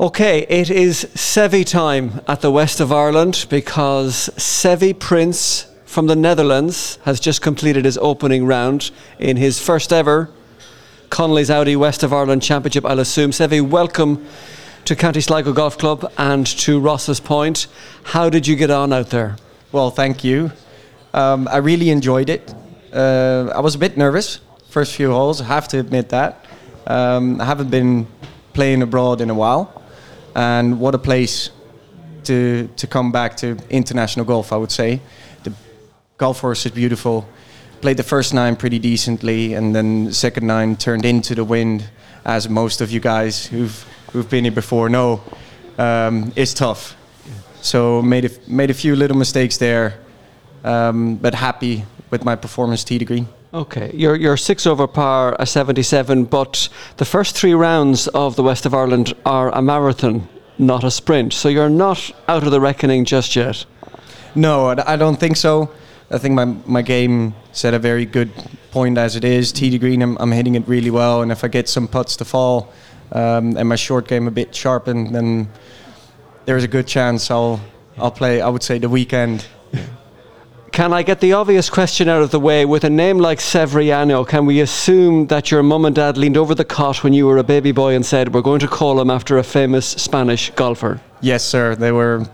Okay, it is Seve time at the west of Ireland because Seve Prins from the Netherlands has just completed his opening round in his first ever Connolly's Audi West of Ireland Championship, I'll assume. Seve, welcome to County Sligo Golf Club and to Rosses Point. How did you get on out there? Well, thank you. Um, I really enjoyed it. Uh, I was a bit nervous first few holes. I have to admit that. Um, I haven't been playing abroad in a while and what a place to to come back to international golf. I would say the golf course is beautiful. Played the first nine pretty decently, and then the second nine turned into the wind, as most of you guys who've who've been here before know. Um, is tough. So made a, made a few little mistakes there, um, but happy with my performance tee to green. Okay, you're, you're six over par, a 77, but the first three rounds of the West of Ireland are a marathon, not a sprint. So you're not out of the reckoning just yet. No, I don't think so. I think my, my game set a very good point as it is. To green, I'm, I'm hitting it really well, and if I get some putts to fall um, and my short game a bit sharpened, then there's a good chance I'll I'll play. I would say the weekend can I get the obvious question out of the way? With a name like Severiano, can we assume that your mum and dad leaned over the cot when you were a baby boy and said, We're going to call him after a famous Spanish golfer? Yes, sir. They were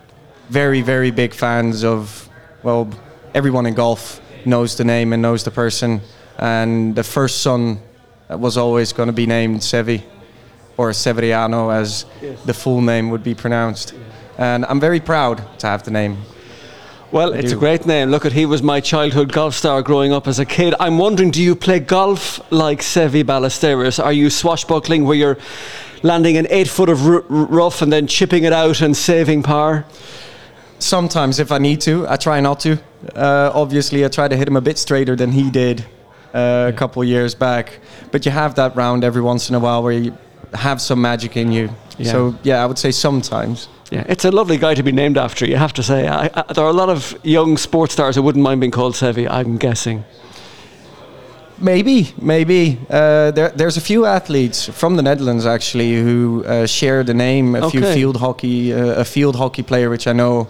very, very big fans of, well, everyone in golf knows the name and knows the person. And the first son was always going to be named Seve, or Severiano, as yes. the full name would be pronounced. And I'm very proud to have the name. Well, it's a great name. Look at he was my childhood golf star growing up as a kid. I'm wondering, do you play golf like Seve Ballesteros? Are you swashbuckling where you're landing an eight foot of r- rough and then chipping it out and saving par? Sometimes, if I need to, I try not to. Uh, obviously, I try to hit him a bit straighter than he did uh, a couple of years back. But you have that round every once in a while where you have some magic in you. Yeah. So yeah, I would say sometimes. Yeah, it's a lovely guy to be named after. You have to say. I, I, there are a lot of young sports stars who wouldn't mind being called Seve. I'm guessing. Maybe, maybe. Uh, there, there's a few athletes from the Netherlands actually who uh, share the name. A okay. few field hockey, uh, a field hockey player which I know,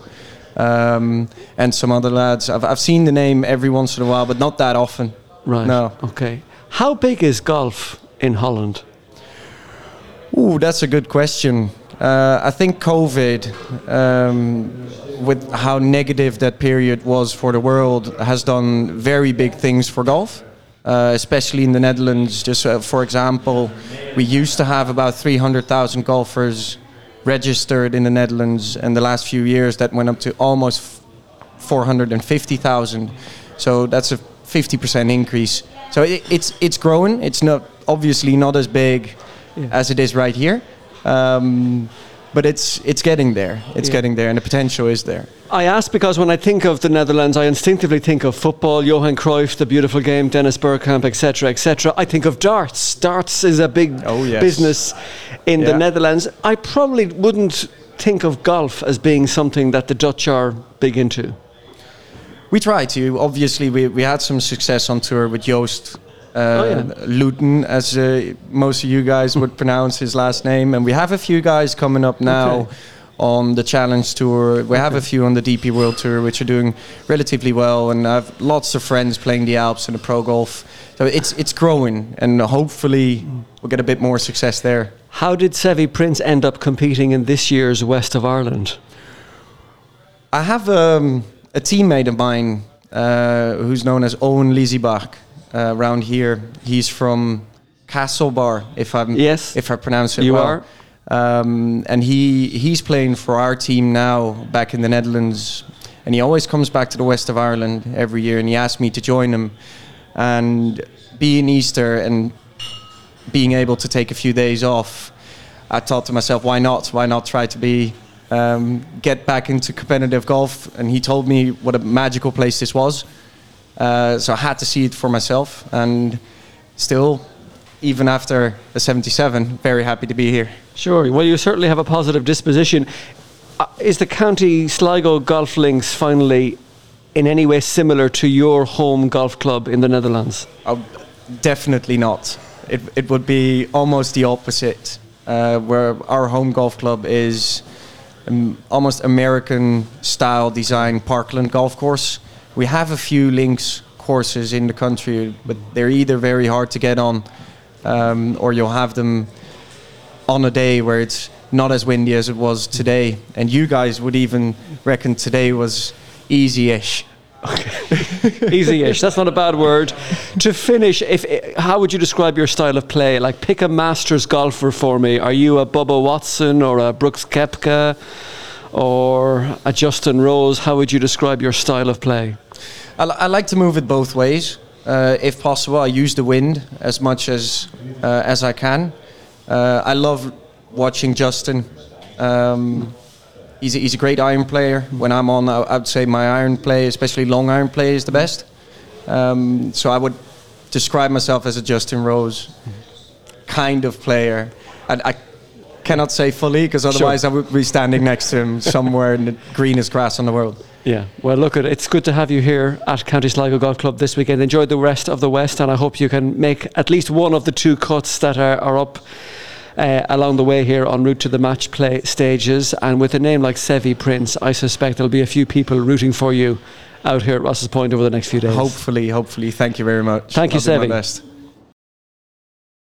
um, and some other lads. I've, I've seen the name every once in a while, but not that often. Right. No. Okay. How big is golf in Holland? Ooh, that's a good question. Uh, I think COVID, um, with how negative that period was for the world, has done very big things for golf. Uh, especially in the Netherlands. Just uh, for example, we used to have about 300,000 golfers registered in the Netherlands, and the last few years that went up to almost 450,000. So that's a 50% increase. So it, it's it's growing. It's not obviously not as big yeah. as it is right here. Um, but it's it's getting there. It's yeah. getting there, and the potential is there. I ask because when I think of the Netherlands, I instinctively think of football, Johan Cruyff, the beautiful game, Dennis Bergkamp, etc., etc. I think of darts. Darts is a big oh, yes. business in yeah. the Netherlands. I probably wouldn't think of golf as being something that the Dutch are big into. We try to. Obviously, we, we had some success on tour with Joost oh, yeah. Luiten, as uh, most of you guys would pronounce his last name. And we have a few guys coming up now. Okay. On the Challenge Tour, we have a few on the DP World Tour, which are doing relatively well, and I have lots of friends playing the Alps and the Pro Golf. So it's it's growing, and hopefully we'll get a bit more success there. How did Seve Prins end up competing in this year's West of Ireland? I have um, a teammate of mine uh, who's known as Owen Lizibach uh, around here. He's from Castlebar, if I'm yes, if I pronounce it you well. are. Um, and he he's playing for our team now back in the Netherlands, and he always comes back to the west of Ireland every year. And he asked me to join him, and being Easter and being able to take a few days off, I thought to myself, why not? Why not try to be um, get back into competitive golf? And he told me what a magical place this was. Uh, so I had to see it for myself, and still, even after the 77, very happy to be here. Sure. Well, you certainly have a positive disposition. Uh, is the County Sligo Golf Links finally in any way similar to your home golf club in the Netherlands? Uh, definitely not. It, it would be almost the opposite. uh, where our home golf club is um, almost American style design Parkland golf course. We have a few links courses in the country, but they're either very hard to get on, um, or you'll have them on a day where it's not as windy as it was today. And you guys would even reckon today was easy-ish. Easy-ish. That's not a bad word. To finish, if how would you describe your style of play? Like, pick a Masters golfer for me. Are you a Bubba Watson or a Brooks Koepka or a Justin Rose? How would you describe your style of play? I, I like to move it both ways. Uh, if possible, I use the wind as much as uh, as I can. Uh, I love watching Justin. Um, he's, a, he's a great iron player. When I'm on, I, I would say my iron play, especially long iron play, is the best. Um, so I would describe myself as a Justin Rose kind of player. And I cannot say fully because otherwise Sure. I would be standing next to him somewhere in the greenest grass in the world. Yeah. Well, look, it's good to have you here at County Sligo Golf Club this weekend. Enjoy the rest of the West, and I hope you can make at least one of the two cuts that are, are up uh, along the way here en route to the match play stages. And with a name like Seve Prins, I suspect there'll be a few people rooting for you out here at Rosses Point over the next few days. Hopefully, hopefully. Thank you very much. Thank you, I'll my Seve. best.